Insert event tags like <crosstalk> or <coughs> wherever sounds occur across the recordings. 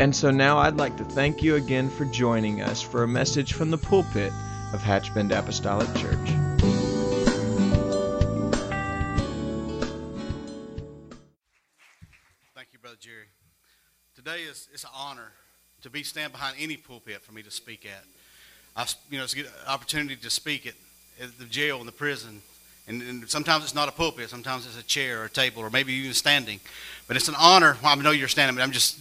And so now I'd like to thank you again for joining us for a message from the pulpit of Hatchbend Apostolic Church. Thank you, Brother Jerry. Today is it's an honor to be stand behind any pulpit for me to speak at. I, you know, it's a good opportunity to speak at, at the jail and the prison. And, and, sometimes it's not a pulpit. Sometimes it's a chair or a table or maybe even standing. But it's an honor. Well, I know you're standing, but I'm just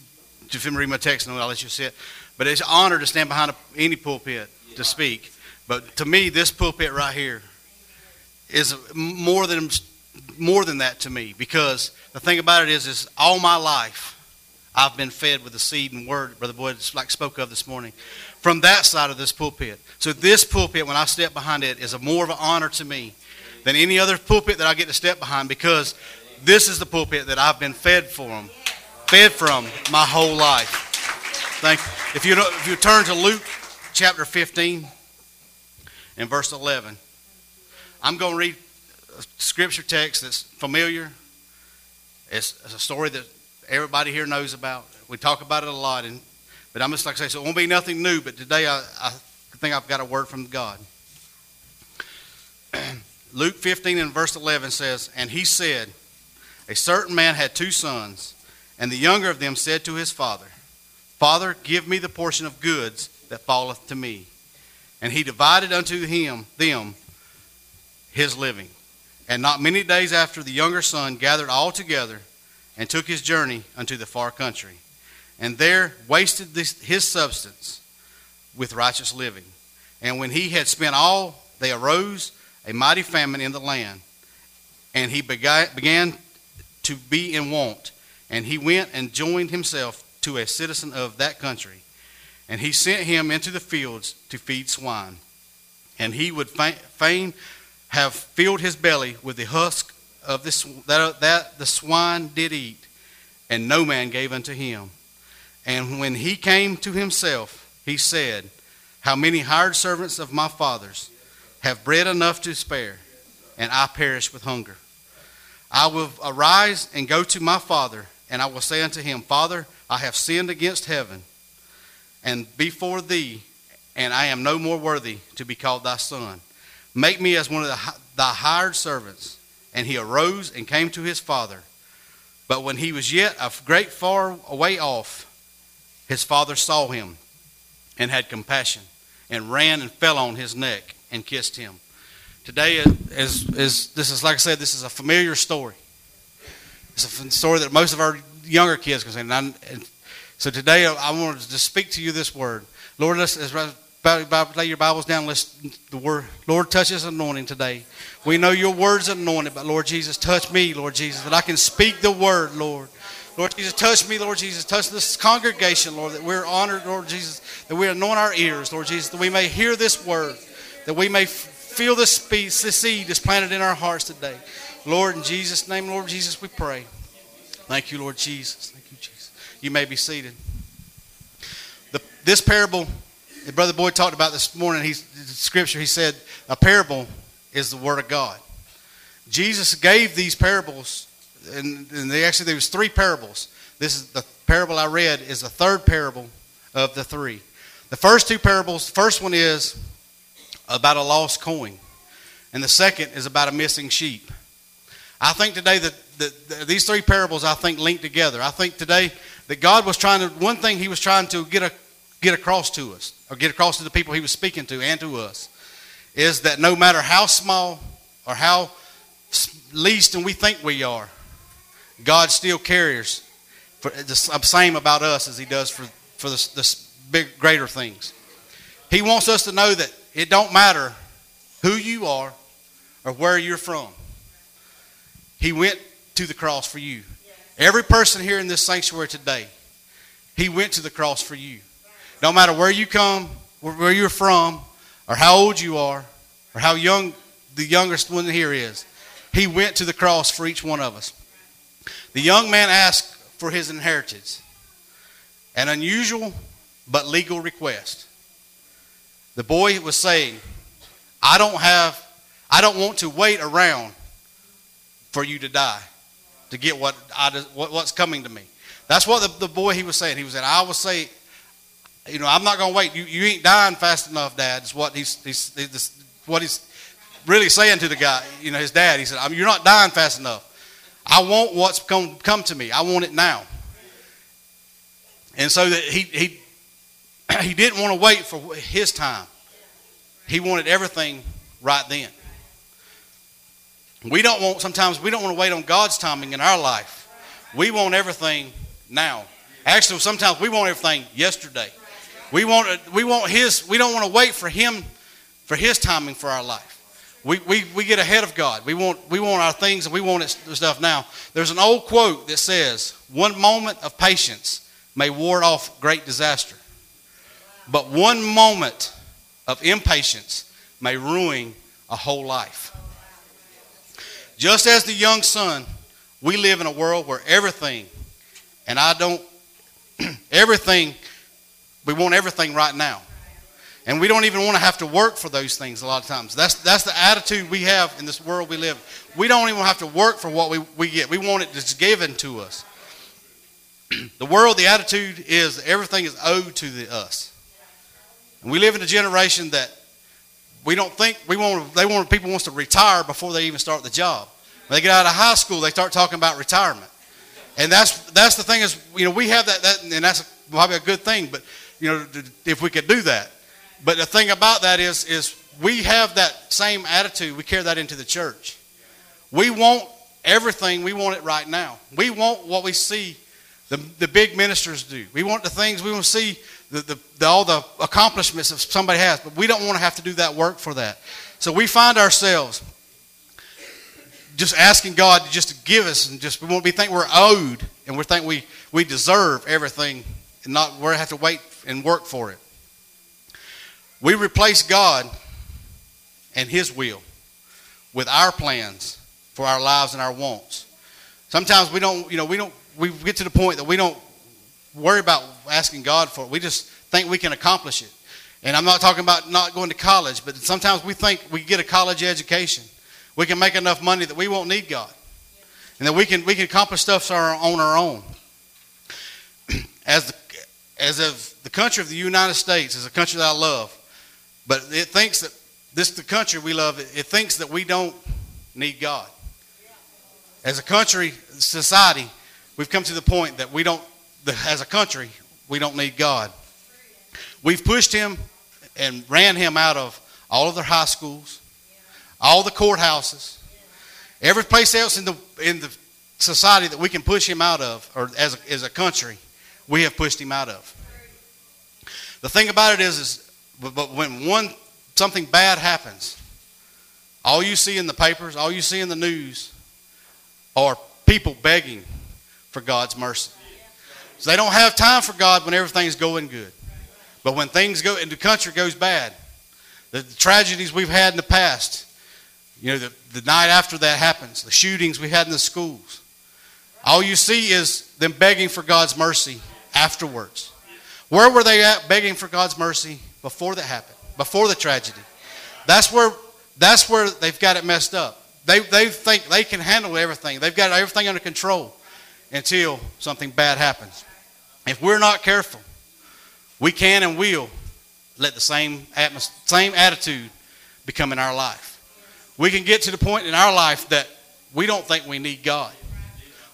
if you read my text, and I'll let you sit. But it's an honor to stand behind a, any pulpit to speak. But to me, this pulpit right here is more than more than that to me because the thing about it is, is all my life I've been fed with the seed and word, Brother Boyd like spoke of this morning, from that side of this pulpit. So this pulpit, when I step behind it, is a more of an honor to me than any other pulpit that I get to step behind because this is the pulpit that I've been fed from fed from my whole life. Thank you. If you, if you turn to Luke chapter 15 and verse 11, I'm going to read a scripture text that's familiar. It's, it's, a story that everybody here knows about. We talk about it a lot, and, but I'm just like I say, so it won't be nothing new, but today I, I think I've got a word from God. <clears throat> Luke 15 and verse 11 says, And he said, A certain man had two sons. And the younger of them said to his father, Father, give me the portion of goods that falleth to me. And he divided unto him them his living. And not many days after the younger son gathered all together and took his journey unto the far country, and there wasted this, his substance with righteous living. And when he had spent all, they arose a mighty famine in the land, and he began to be in want. And he went and joined himself to a citizen of that country. And he sent him into the fields to feed swine. And he would fain have filled his belly with the husk of this, that, that the swine did eat, and no man gave unto him. And when he came to himself, he said, How many hired servants of my father's have bread enough to spare, and I perish with hunger? I will arise and go to my father and I will say unto him, Father, I have sinned against heaven and before thee, and I am no more worthy to be called thy son. Make me as one of the, thy hired servants. And he arose and came to his father. But when he was yet a great far away off, his father saw him and had compassion and ran and fell on his neck and kissed him. Today, is, is, this is like I said, this is a familiar story. It's a story that most of our younger kids can say. And, and so today I, wanted to speak to you this word. Lord, let's, as lay your Bibles down. Let's the word. Lord, touch this anointing today. We know your word's anointed, but Lord Jesus, touch me, Lord Jesus, that I can speak the word, Lord. Lord Jesus, touch me, Lord Jesus. Touch this congregation, Lord, that we're honored, Lord Jesus, that we anoint our ears, Lord Jesus, that we may hear this word, that we may feel the, the seed is planted in our hearts today. Lord, in Jesus' name, Lord Jesus, we pray. Thank you, Lord Jesus. Thank you, Jesus. You may be seated. The, this parable, Brother Boyd talked about this morning, he's, scripture, he said, a parable is the Word of God. Jesus gave these parables, and, and they actually, there was three parables. This is the parable I read is the third parable of the three. The first two parables, the first one is about a lost coin, and the second is about a missing sheep. I think today that, that, these three parables, I think, link together. I think today that God was trying to, one thing He was trying to get, a, get across to us, or get across to the people He was speaking to and to us, is that no matter how small or how least and we think we are, God still cares for the um, same about us as He does for, for the, the big, greater things. He wants us to know that it don't matter who you are or where you're from. He went to the cross for you. Every person here in this sanctuary today, He went to the cross for you. No matter where you come, where you're from, or how old you are, or how young the youngest one here is, He went to the cross for each one of us. The young man asked for his inheritance, an unusual but legal request. The boy was saying, I don't have, I don't want to wait around for you to die to get what I, what's coming to me. That's what the, the boy he was saying. He was saying, I will say, you know, I'm not going to wait. You, you ain't dying fast enough, Dad. Is what he's, he's, he's, what he's really saying to the guy, you know, his dad. He said, You're not dying fast enough. I want what's to come to me. I want it now. And so that he, he, <clears throat> he didn't want to wait for his time. He wanted everything right then. We don't want, sometimes we don't want to wait on God's timing in our life. We want everything now. Actually, sometimes we want everything yesterday. We want, we want His, we don't want to wait for Him, for His timing for our life. We, we, we get ahead of God. We want, we want our things and we want it, stuff now. There's an old quote that says, One moment of patience may ward off great disaster, but one moment of impatience may ruin a whole life. Just as the young son, we live in a world where everything, and I don't, <clears throat> everything, we want everything right now. And we don't even want to have to work for those things a lot of times. That's, that's the attitude we have in this world we live. We don't even have to work for what we, we get. We want it just given to us. <clears throat> the world, the attitude is everything is owed to the, us. And we live in a generation that we don't think we want. They want people wants to retire before they even start the job. When they get out of high school, they start talking about retirement, and that's that's the thing is you know we have that that and that's probably a good thing. But you know if we could do that, but the thing about that is is we have that same attitude. We carry that into the church. We want everything. We want it right now. We want what we see the, the big ministers do. We want the things we want to see the, the, the, all the accomplishments that somebody has, but we don't want to have to do that work for that. So we find ourselves just asking God just to give us, and just we be think we're owed, and we think we we deserve everything, and not we have to wait and work for it. We replace God and His will with our plans for our lives and our wants. Sometimes we don't, you know, we don't. We get to the point that we don't worry about asking God for it. We just think we can accomplish it. And I'm not talking about not going to college, but sometimes we think we get a college education. We can make enough money that we won't need God. And that we can, we can accomplish stuff on our own. <clears throat> As, the, as of the country of the United States is a country that I love, but it thinks that this the country we love, it, thinks that we don't need God. As a country, society, we've come to the point that we don't as a country, we don't need God. We've pushed him and ran him out of all of their high schools, all the courthouses, every place else in the in the society that we can push him out of, or as a, as a country, we have pushed him out of. The thing about it is, is but when one something bad happens, all you see in the papers, all you see in the news, are people begging for God's mercy. So they don't have time for God when everything's going good. But when things go and the country goes bad, the, the tragedies we've had in the past, you know, the, the night after that happens, the shootings we had in the schools, all you see is them begging for God's mercy afterwards. Where were they at begging for God's mercy before that happened, before the tragedy? That's where, that's where they've got it messed up. They, they think they can handle everything. They've got everything under control until something bad happens. If we're not careful, we can and will let the same, atmos- same attitude become in our life. We can get to the point in our life that we don't think we need God.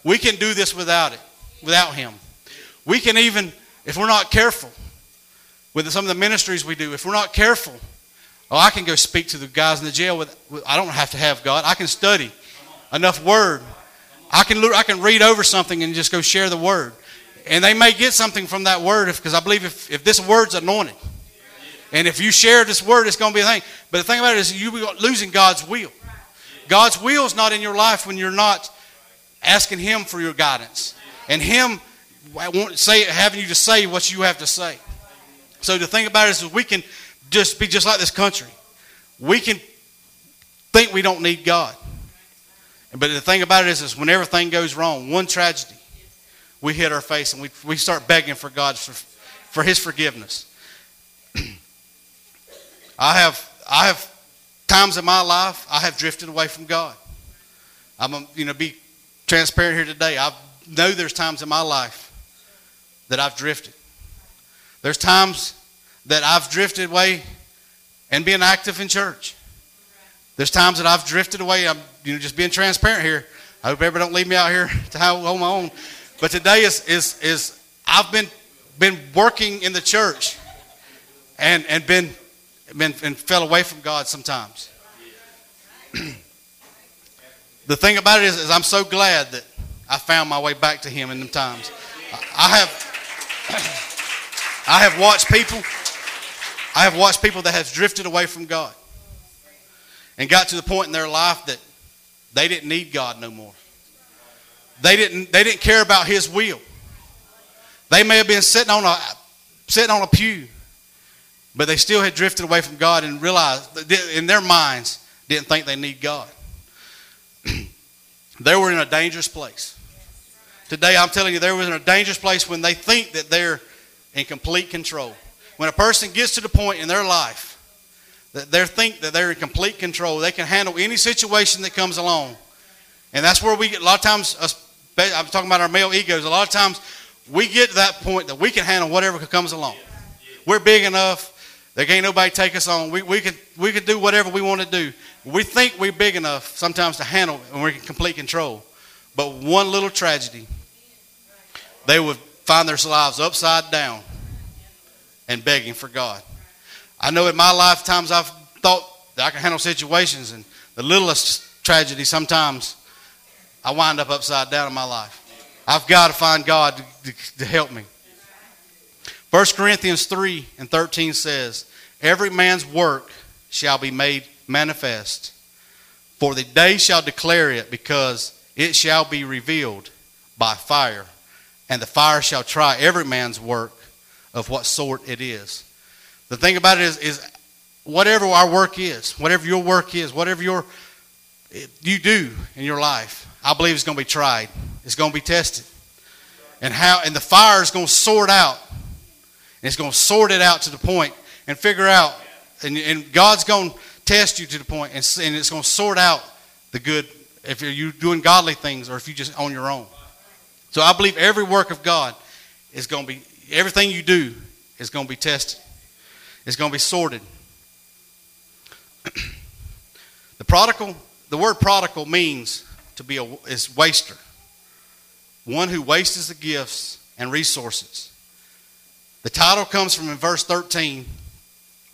We can do this without it, without Him. We can even, if we're not careful, with some of the ministries we do, if we're not careful, oh, I can go speak to the guys in the jail with, I don't have to have God. I can study enough Word. I can, I can read over something and just go share the Word. And they may get something from that word because I believe if, if this word's anointed, and if you share this word, it's going to be a thing. But the thing about it is you're losing God's will. God's will is not in your life when you're not asking Him for your guidance. And Him say having you to say what you have to say. So the thing about it is, we can just be just like this country. We can think we don't need God. But the thing about it is, is when everything goes wrong, one tragedy, we hit our face and we, we start begging for God for, for His forgiveness. <clears throat> I have I have times in my life I have drifted away from God. I'm a, you know be transparent here today. I know there's times in my life that I've drifted. There's times that I've drifted away and being active in church. There's times that I've drifted away. I'm you know just being transparent here. I hope everybody don't leave me out here <laughs> to hold my own. But today is is is I've been been working in the church and and been been and fell away from God sometimes. <clears throat> the thing about it is, is I'm so glad that I found my way back to Him in them times. I have <clears throat> I have watched people I have watched people that have drifted away from God and got to the point in their life that they didn't need God no more. They didn't, they didn't care about His will. They may have been sitting on a, sitting on a pew, but they still had drifted away from God and realized, in their minds, didn't think they need God. <clears throat> they were in a dangerous place. Today, I'm telling you, they were in a dangerous place when they think that they're in complete control. When a person gets to the point in their life that they think that they're in complete control, they can handle any situation that comes along. And that's where we get, a lot of times, I'm talking about our male egos, a lot of times we get to that point that we can handle whatever comes along. We're big enough. There can't nobody take us on. We, we, can, we can do whatever we want to do. We think we're big enough sometimes to handle and we're in complete control. But one little tragedy they would find their lives upside down and begging for God. I know in my lifetimes I've thought that I can handle situations, and the littlest tragedy sometimes I wind up upside down in my life. I've got to find God to, to, to help me. 1 Corinthians 3 and 13 says, Every man's work shall be made manifest, for the day shall declare it, because it shall be revealed by fire and the fire shall try every man's work of what sort it is. The thing about it is, is whatever our work is, whatever your work is, whatever your you do in your life, I believe it's going to be tried. It's going to be tested. And how and the fire is going to sort out. And it's going to sort it out to the point and figure out and, and God's going to test you to the point and, and it's going to sort out the good if you're doing godly things or if you just on your own. So I believe every work of God is going to be, everything you do is going to be tested. It's going to be sorted. <clears throat> the prodigal, the word prodigal means to be a is waster. One who wastes the gifts and resources. The title comes from in verse 13,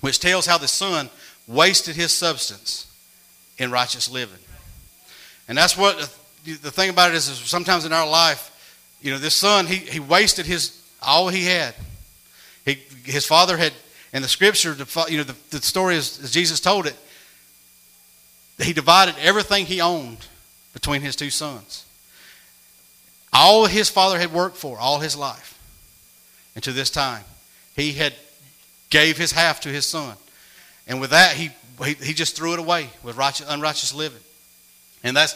which tells how the son wasted his substance in righteous living. And that's what the thing about it is, is sometimes in our life, you know, this son, he, he wasted his all he had. He, his father had, in the scripture, you know, the, the story is, as Jesus told it, he divided everything he owned between his two sons. All his father had worked for all his life. And to this time, he had gave his half to his son. And with that, he, he, he just threw it away with righteous, unrighteous living. And that's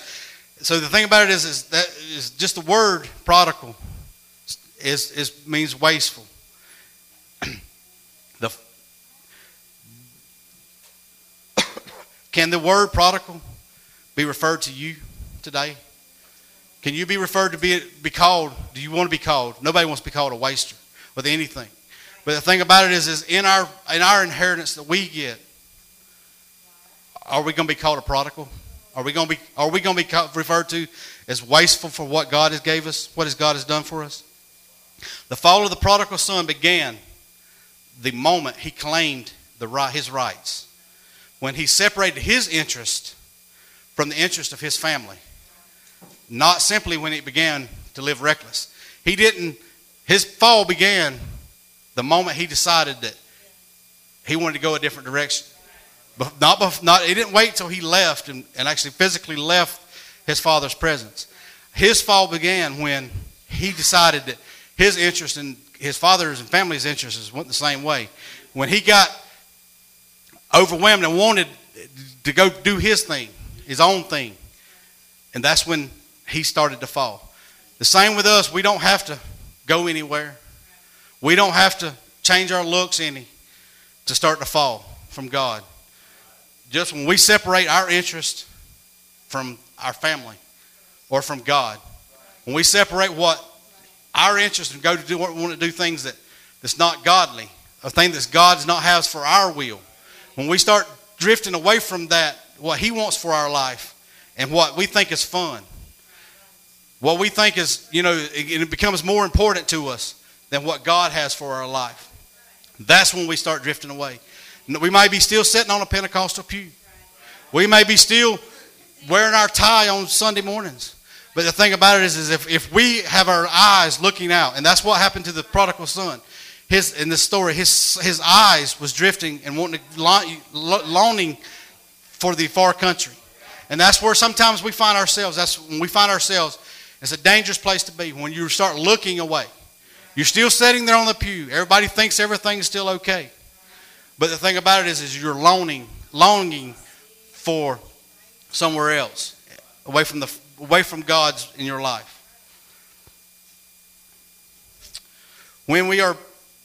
so the thing about it is, is that is just the word prodigal is, is means wasteful. <clears throat> the, <coughs> can the word prodigal be referred to you today? Can you be referred to be, be called? Do you want to be called? Nobody wants to be called a waster with anything. But the thing about it is, is in our in our inheritance that we get, are we going to be called a prodigal? Are we going to be, are we going to be referred to as wasteful for what God has gave us, what has God has done for us? The fall of the prodigal son began the moment he claimed the right, his rights. When he separated his interest from the interest of his family. Not simply when he began to live reckless. He didn't, his fall began the moment he decided that he wanted to go a different direction. But not, not, he didn't wait till he left and, and actually physically left his father's presence. His fall began when he decided that his interest in his father's and family's interests went the same way. When he got overwhelmed and wanted to go do his thing, his own thing, and that's when he started to fall. The same with us. We don't have to go anywhere. We don't have to change our looks any to start to fall from God. Just when we separate our interest from our family or from God, when we separate what our interest and go to do what we want to do things that, that's not godly, a thing that God does not have for our will, when we start drifting away from that, what He wants for our life, and what we think is fun, what we think is, you know, it, it becomes more important to us than what God has for our life. That's when we start drifting away. We may be still sitting on a Pentecostal pew. We may be still wearing our tie on Sunday mornings. But the thing about it is, is if, if we have our eyes looking out, and that's what happened to the prodigal son. His, in this story, his, his eyes was drifting and wanting to, longing for the far country. And that's where sometimes we find ourselves. That's when we find ourselves. It's a dangerous place to be when you start looking away. You're still sitting there on the pew. Everybody thinks everything's still okay. But the thing about it is, is you're longing, longing for somewhere else, away from the away from God's in your life. When we are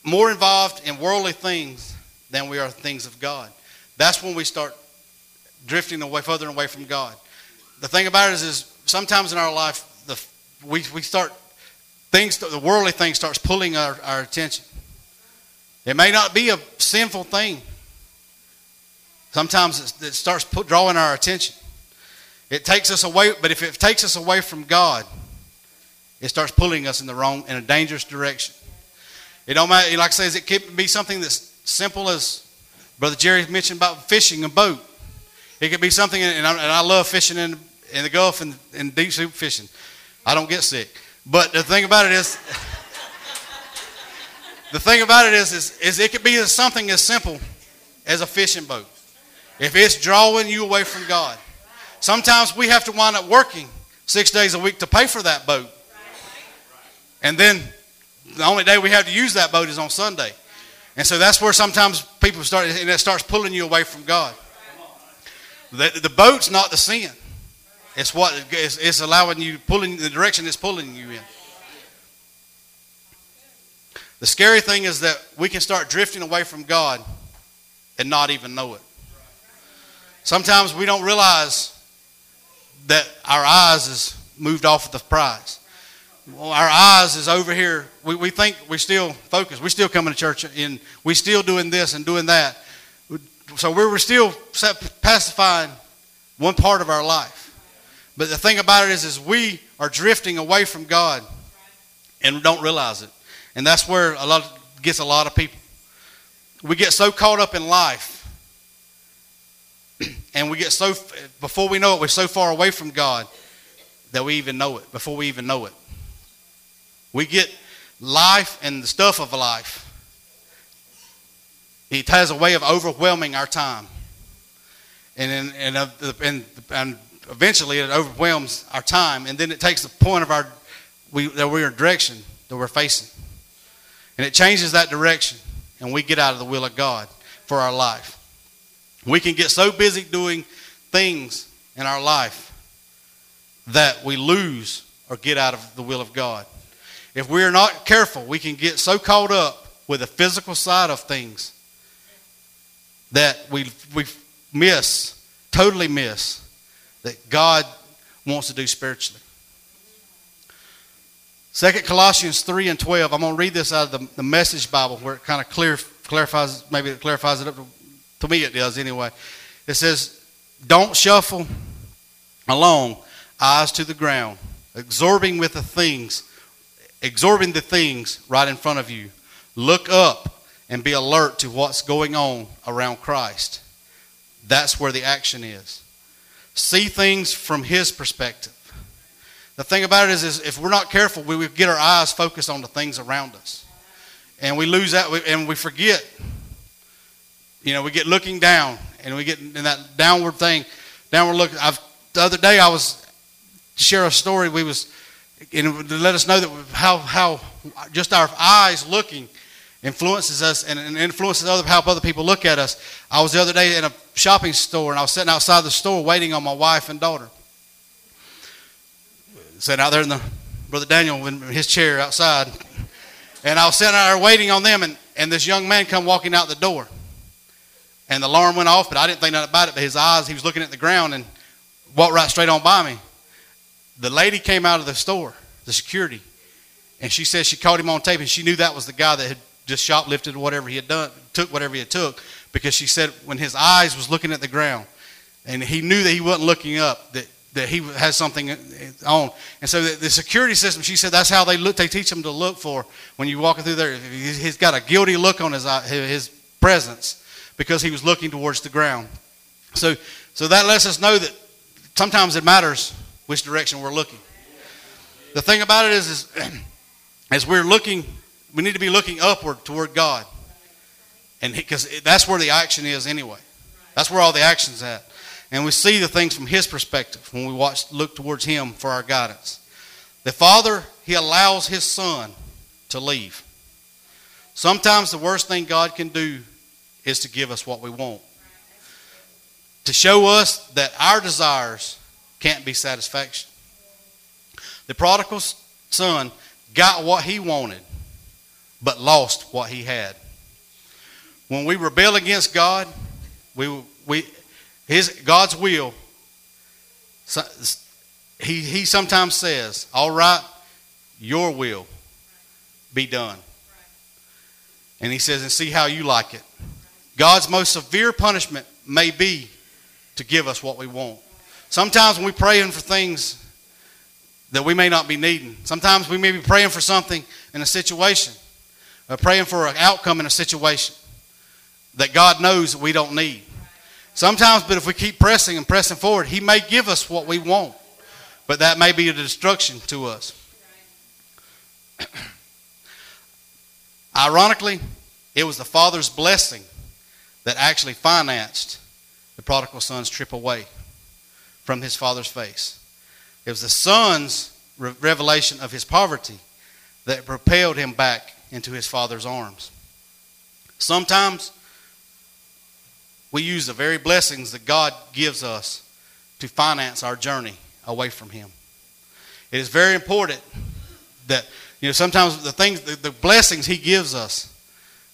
more involved in worldly things than we are things of God, that's when we start drifting away further and away from God. The thing about it is, is sometimes in our life, we, we start things, the worldly thing starts pulling our, our attention. It may not be a sinful thing. Sometimes it starts drawing our attention. It takes us away, but if it takes us away from God, it starts pulling us in the wrong, in a dangerous direction. It don't matter, like I says, it could be something that's simple as Brother Jerry mentioned about fishing a boat. It could be something, and I, and I love fishing in, in the Gulf and, and deep sea fishing. I don't get sick. But the thing about it is, <laughs> the thing about it is, is, is it could be something as simple as a fishing boat. If it's drawing you away from God, Sometimes we have to wind up working six days a week to pay for that boat. And then the only day we have to use that boat is on Sunday. And so that's where sometimes people start, and it starts pulling you away from God. The, the boat's not the sin. It's what it's, it's allowing you, pulling the direction it's pulling you in. The scary thing is that we can start drifting away from God and not even know it. Sometimes we don't realize that our eyes is moved off of the prize. Well, our eyes is over here. We, we think we're still focused. We're still coming to church and we're still doing this and doing that. So we were still pacifying one part of our life. But the thing about it is, is we are drifting away from God and don't realize it. And that's where a lot gets a lot of people. We get so caught up in life <clears throat> and we get so, before we know it, we're so far away from God that we even know it, before we even know it. We get life and the stuff of life. It has a way of overwhelming our time. And, and, and, and eventually it overwhelms our time. And then it takes the point of our, we, that we're in direction that we're facing. And it changes that direction. And we get out of the will of God for our life. We can get so busy doing things in our life that we lose or get out of the will of God. If we're not careful, we can get so caught up with the physical side of things that we, we miss, totally miss, that God wants to do spiritually. Second Colossians 3 and 12. I'm going to read this out of the, the Message Bible where it kind of clear, clarifies, maybe it clarifies it up to to me, it does anyway. It says, Don't shuffle along, eyes to the ground, absorbing with the things, absorbing the things right in front of you. Look up and be alert to what's going on around Christ. That's where the action is. See things from His perspective. The thing about it is, is if we're not careful, we get our eyes focused on the things around us. And we lose that, and we forget you know, we get looking down and we get in that downward thing, downward look. I've, the other day I was share a story. We was and to let us know that how, how just our eyes looking influences us and, and influences other, how other people look at us. I was the other day in a shopping store and I was sitting outside the store waiting on my wife and daughter. Sitting out there in the Brother Daniel in his chair outside. And I was sitting out there waiting on them and, and this young man come walking out the door. And the alarm went off, but I didn't think nothing about it. But his eyes, he was looking at the ground and walked right straight on by me. The lady came out of the store, the security, and she said she caught him on tape and she knew that was the guy that had just shoplifted whatever he had done, took whatever he had took, because she said when his eyes was looking at the ground, and he knew that he wasn't looking up, that, that he has something on. And so the, security system, she said that's how they look. They teach them to look for when you walk through there. He's got a guilty look on his his presence because he was looking towards the ground. So, so that lets us know that sometimes it matters which direction we're looking. The thing about it is, is <clears throat> as we're looking, we need to be looking upward toward God. And because that's where the action is anyway. That's where all the action's at. And we see the things from his perspective when we watch look towards him for our guidance. The Father, he allows his son to leave. Sometimes the worst thing God can do is to give us what we want. To show us that our desires can't be satisfaction. The prodigal son got what he wanted, but lost what he had. When we rebel against God, we, we, his, God's will, he, he sometimes says, All right, your will be done. And he says, And see how you like it. God's most severe punishment may be to give us what we want. Sometimes when we're praying for things that we may not be needing, sometimes we may be praying for something in a situation, or praying for an outcome in a situation that God knows we don't need. Sometimes, but if we keep pressing and pressing forward, He may give us what we want, but that may be a destruction to us. <clears throat> Ironically, it was the Father's blessing that actually financed the prodigal son's trip away from his father's face. It was the son's revelation of his poverty that propelled him back into his father's arms. Sometimes we use the very blessings that God gives us to finance our journey away from him. It is very important that you know sometimes the things the, the blessings he gives us,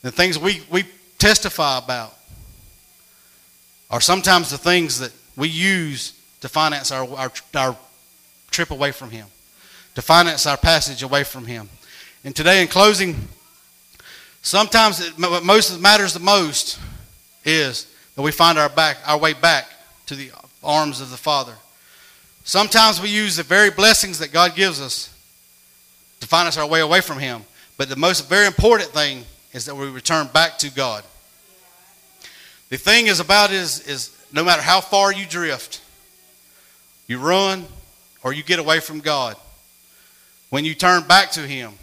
the things we, we testify about are sometimes the things that we use to finance our, our, our trip away from Him, to finance our passage away from Him. And today, in closing, sometimes what most matters the most is that we find our back our way back to the arms of the Father. Sometimes we use the very blessings that God gives us to find us our way away from Him. But the most very important thing is that we return back to God. The thing is about is, is no matter how far you drift, you run or you get away from God, when you turn back to Him,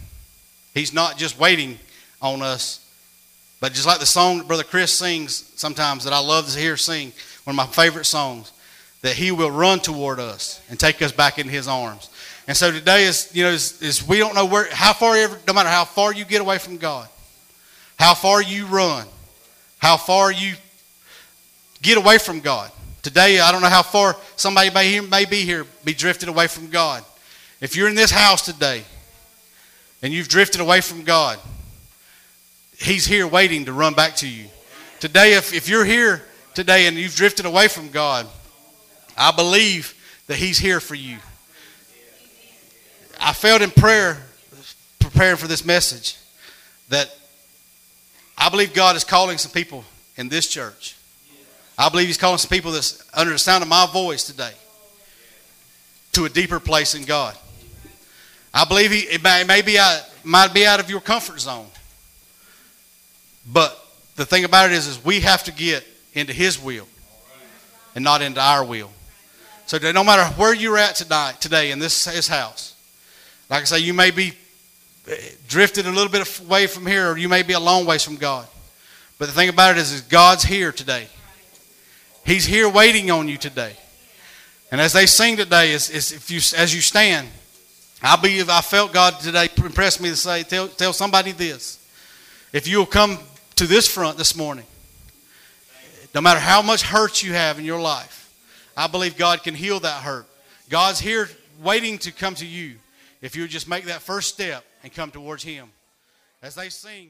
He's not just waiting on us, but just like the song that Brother Chris sings sometimes that I love to hear sing, one of my favorite songs, that He will run toward us and take us back in His arms. And so today is, you know, is, is we don't know where, how far, ever, no matter how far you get away from God, how far you run, how far you get away from God. Today, I don't know how far somebody may, may be here, be drifted away from God. If you're in this house today and you've drifted away from God, He's here waiting to run back to you. Today, if, if you're here today and you've drifted away from God, I believe that He's here for you. I felt in prayer, preparing for this message, that I believe God is calling some people in this church I believe He's calling some people that's under the sound of my voice today to a deeper place in God. I believe he, it, may, it may might be out of your comfort zone. But the thing about it is, is we have to get into His will and not into our will. So no matter where you're at tonight, today in this, this house, like I say, you may be eh, drifted a little bit away from here, or you may be a long ways from God. But the thing about it is, is God's here today. He's here waiting on you today. And as they sing today, is, is if you, as you stand, I believe I felt God today impressed me to say, tell, tell somebody this. If you'll come to this front this morning, no matter how much hurt you have in your life, I believe God can heal that hurt. God's here waiting to come to you if you just make that first step and come towards Him. As they sing.